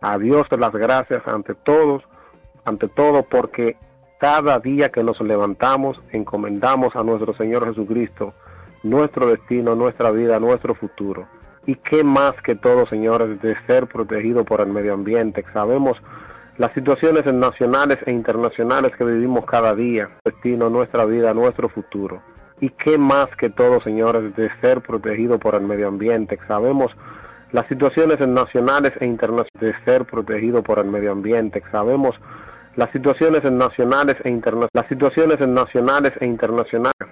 A Dios las gracias ante todos, ante todo porque cada día que nos levantamos encomendamos a nuestro Señor Jesucristo nuestro destino, nuestra vida, nuestro futuro y qué más que todo, señores, de ser protegido por el medio ambiente. Sabemos las situaciones nacionales e internacionales que vivimos cada día, destino, nuestra vida, nuestro futuro. Y qué más que todo, señores, de ser protegido por el medio ambiente. Sabemos las situaciones nacionales e internacionales de ser protegido por el medio ambiente. Sabemos las situaciones nacionales e internacionales, las situaciones nacionales e internacionales